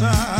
side.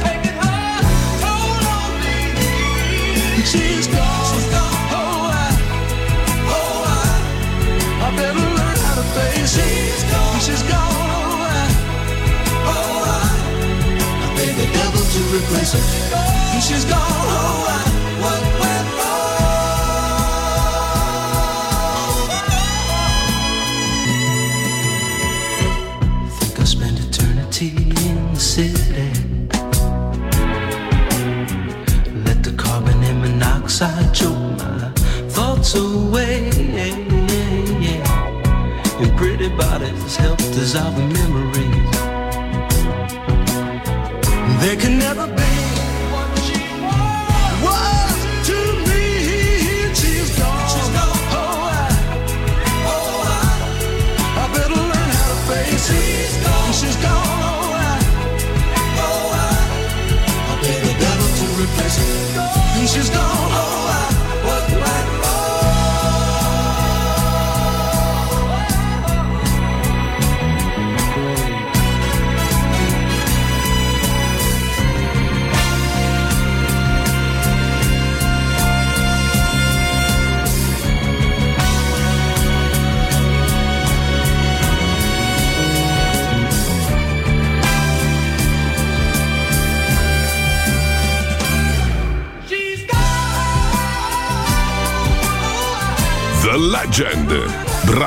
taking her toll on me. Oh, oh, she's gone. Oh, I, oh, I, I better learn how to face it. She's gone. Oh, I, oh, I, I the devil to replace her. She's gone. Oh, I, away. And pretty bodies help dissolve memories. There can never be what she was to me. She's gone. Oh, I, oh, I, I better learn how to face it. She's gone. Oh, I, oh, I, I the devil to replace. And she's gone. Oh, I, what went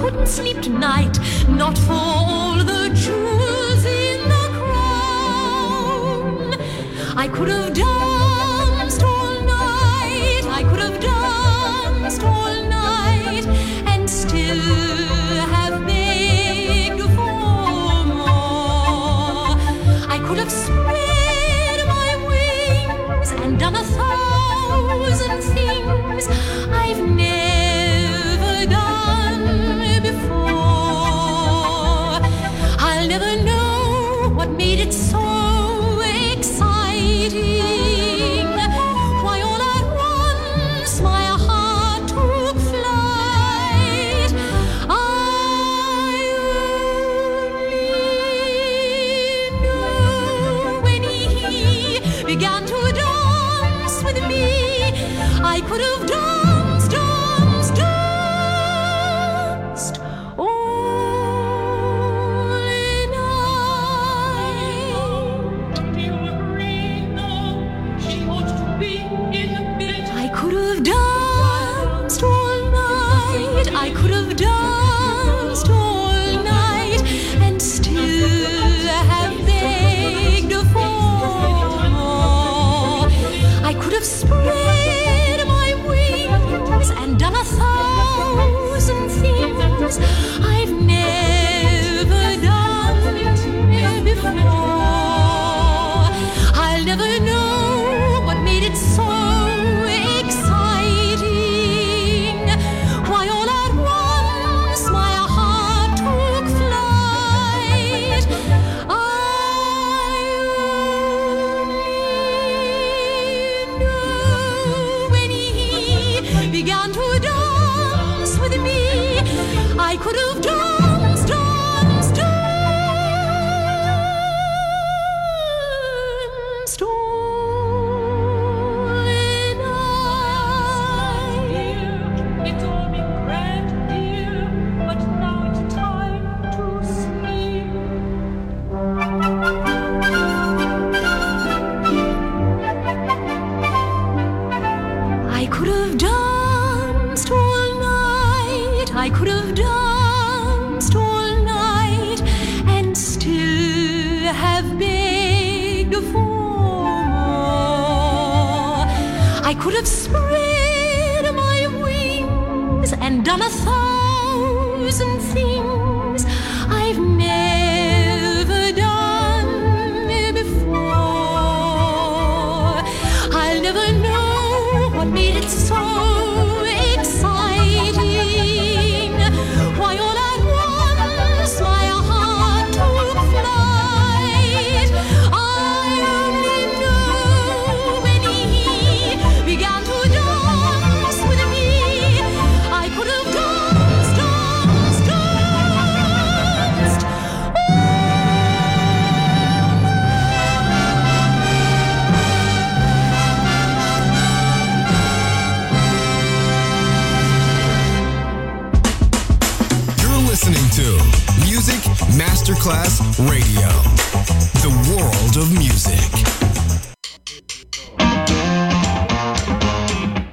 couldn't sleep tonight, not for all the jewels in the crown. I could have danced all night, I could have danced all night, and still have begged for more. I could have spread my wings and done a thousand things. of spring.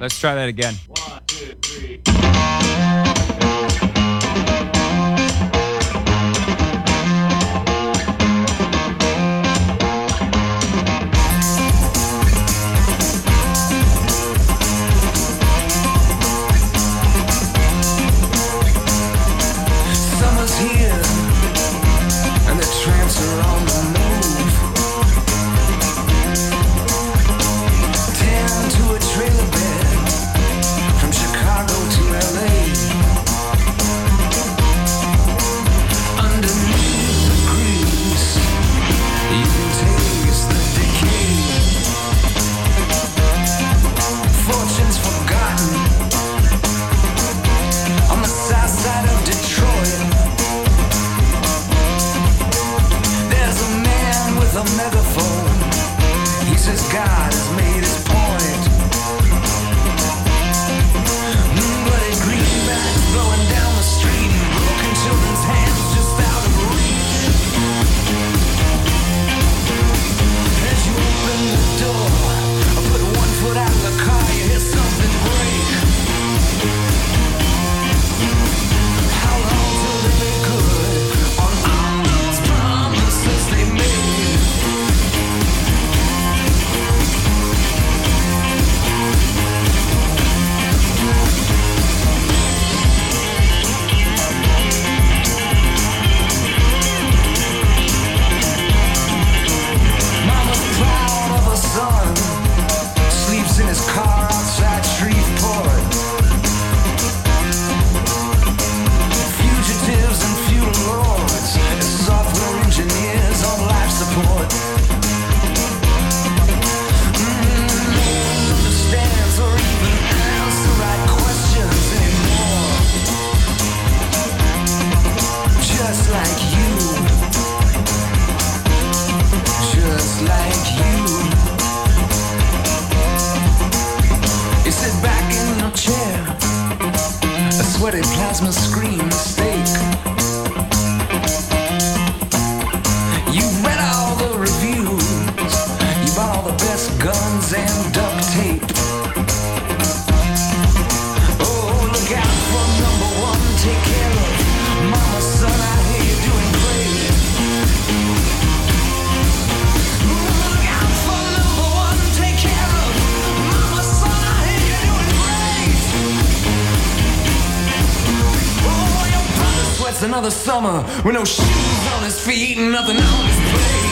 Let's try that again. With no shoes on his feet and nothing on his plate.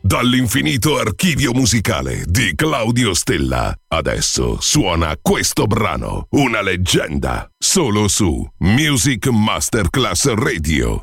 Dall'infinito archivio musicale di Claudio Stella. Adesso suona questo brano, una leggenda, solo su Music Masterclass Radio.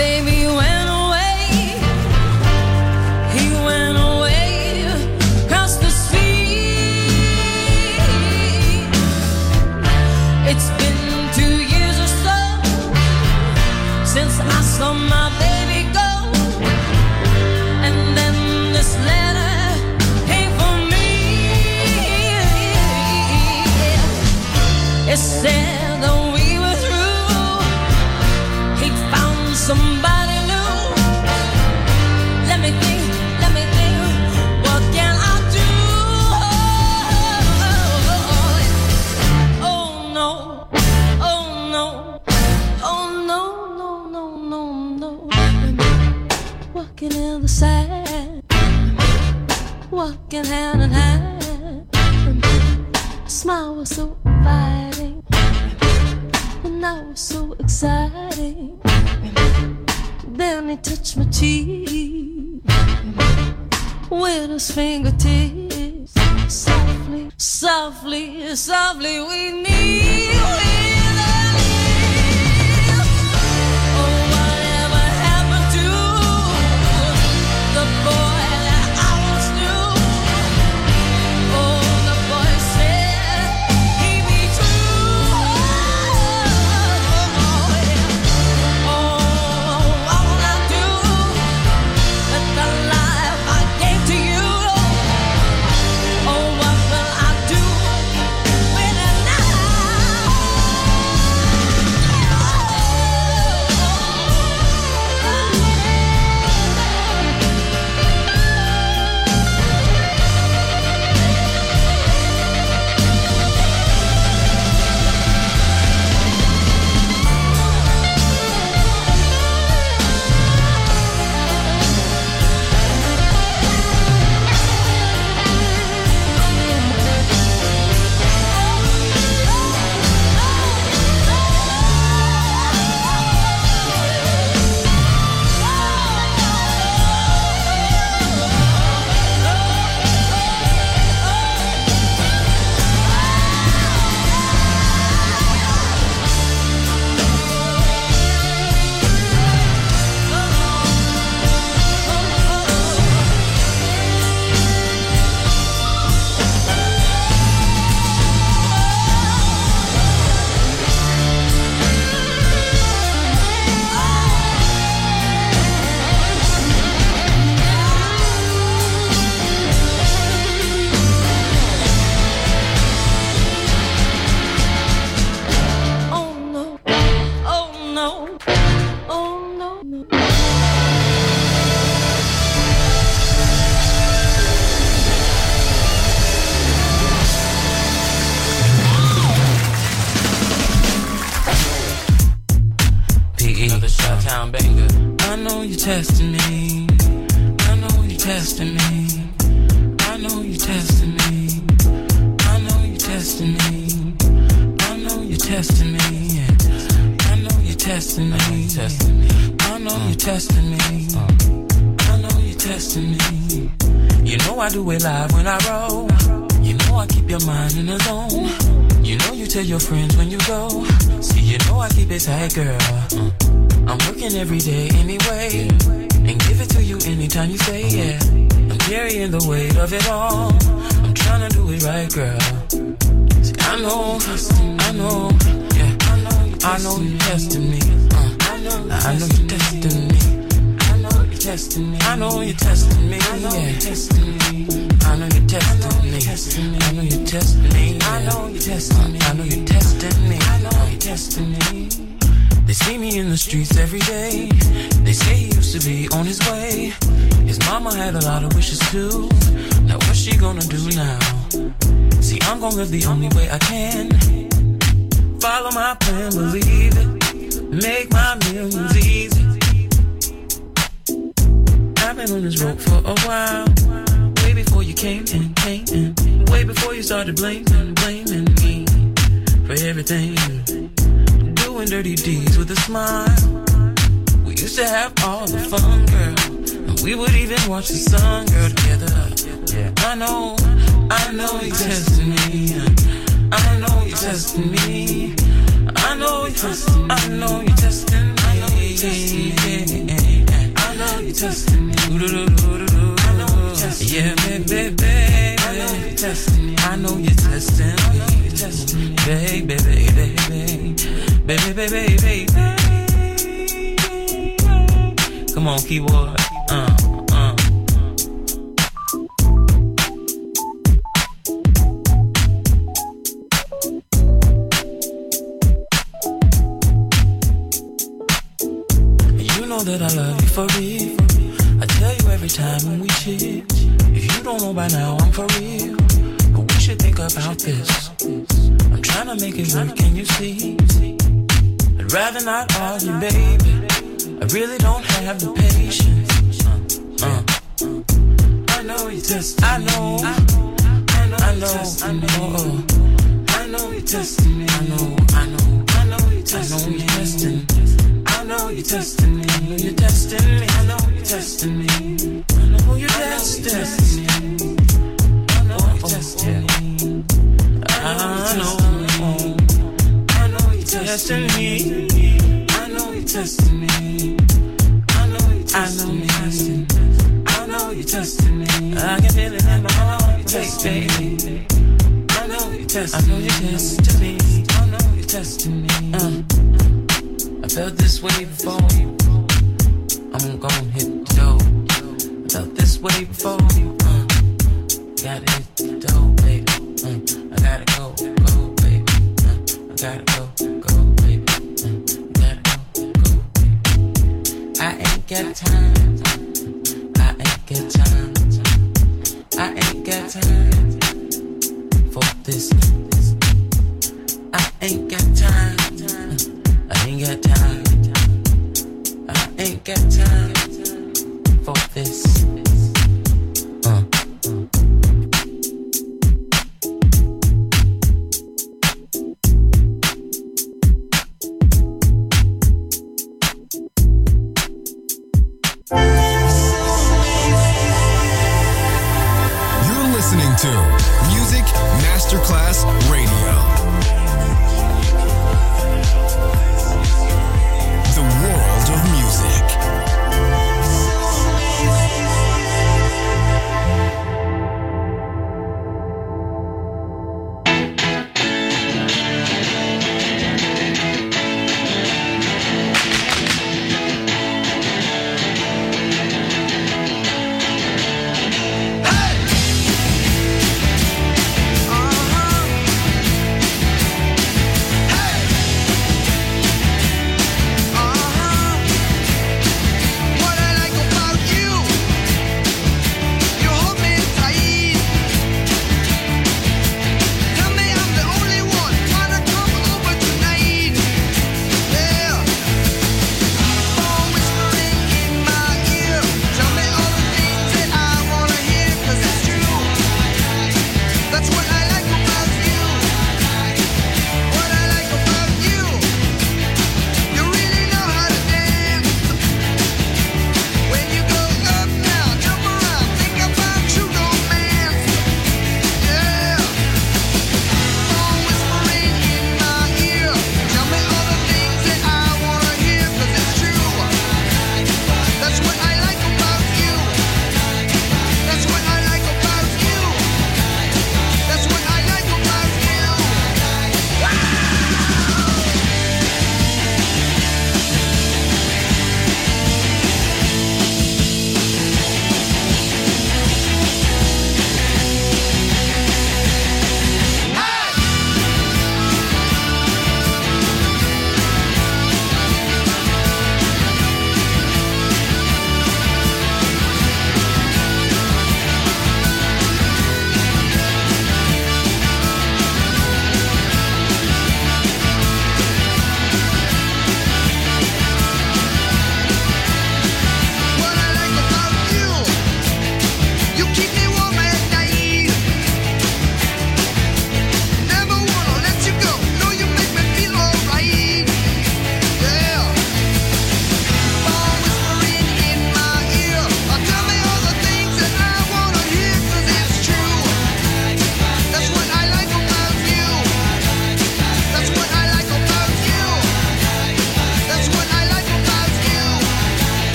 baby. See, you know I keep it tight, girl. I'm working every day anyway. And give it to you anytime you say yeah. I'm carrying the weight of it all. I'm trying to do it right, girl. See, I know, I know, yeah. I know you're testing me. Uh, I know you're testing me testing me. I know you're testing me. I know you're testing me. I know you're testing me. I know you're testing me. I know you're testing me. I know you're testing me. I know you're testing me. They see me in the streets every day. They say he used to be on his way. His mama had a lot of wishes too. Now what's she gonna do now? See, I'm gonna live the only way I can. Follow my plan, believe it. Make my millions easy. Been on this road for a while. Way before you came in, came in. Way before you started blaming, blaming me for everything. Doing dirty deeds with a smile. We used to have all the fun, girl. And we would even watch the sun, girl, together. I know, I know you're testing me. I know you're testing me. I know you're testing, I know you're testing me. I know you're testing me. You're testing me. Yeah, baby, baby. I know you're testing me. Baby, baby, baby. Baby, baby, baby. Come on, keyboard. Uh. You know that I love you for real. Time when we chill. If you don't know by now, I'm for real. But we should think about this. I'm trying to make it work, can you see? I'd rather not argue, baby. I really don't have the patience. Uh, uh. I know you test. I know. I know. I know. I know. I know you testing me. I know. I know. I know you testing. I know you testing me. I know you're testing me. I know destiny. I know your destiny. I know your destiny. I know. I know your destiny. I know your destiny. I know your destiny. I know your destiny. I can feel it in my heart, baby. I know your destiny. I know your destiny. I know your destiny. Uh, I felt this way before. I'm gonna hit this way before. Uh, gotta hit the door, baby. Uh, I gotta go, go, baby. Uh, I gotta go, go, baby. Uh, gotta go, go, baby. I ain't got time. I ain't got time. I ain't got time for this. I ain't got time. I ain't got time. I ain't got time for this. To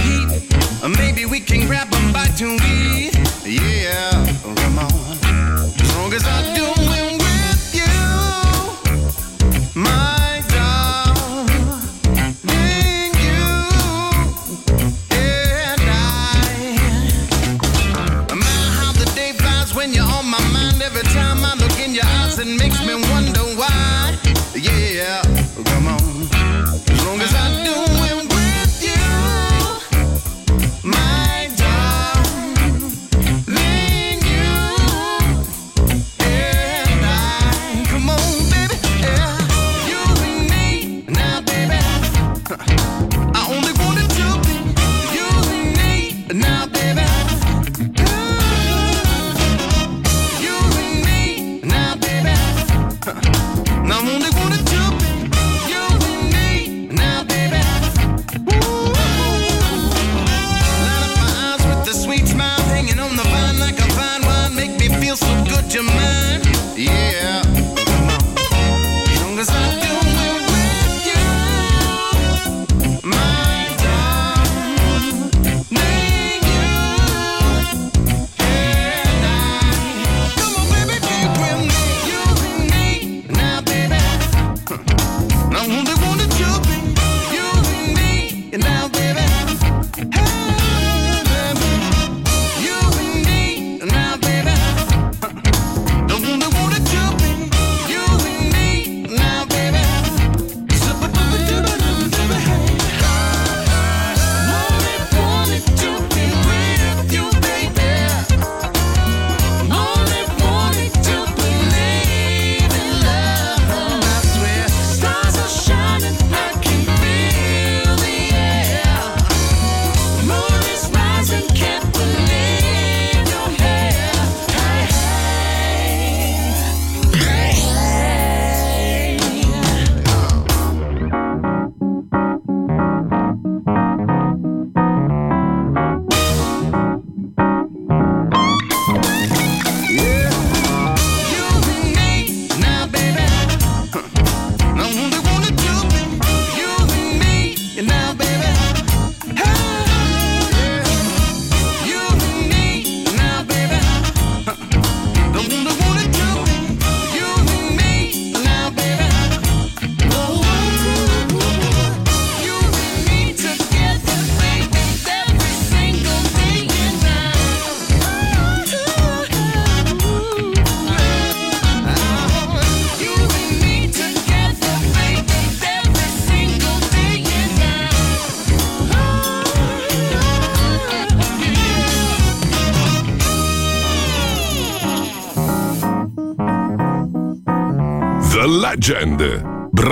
heat. Maybe we can grab them by two feet.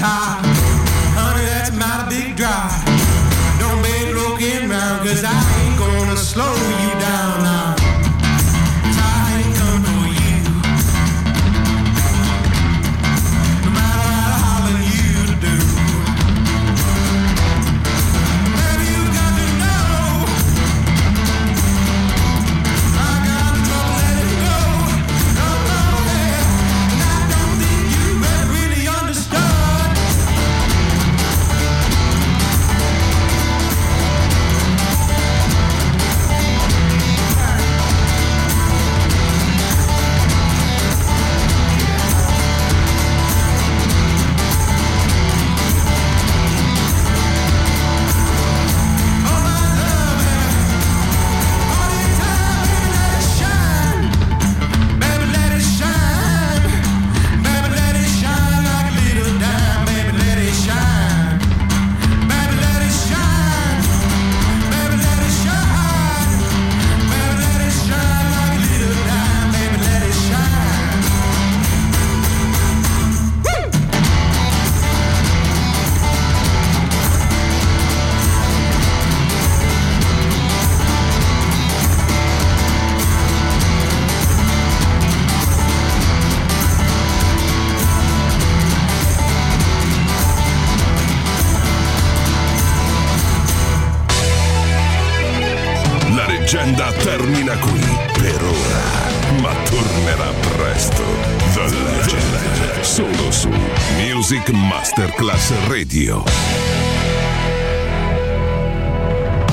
high. Honey, that's my big drive. Don't make looking round, cause I ain't gonna slow you.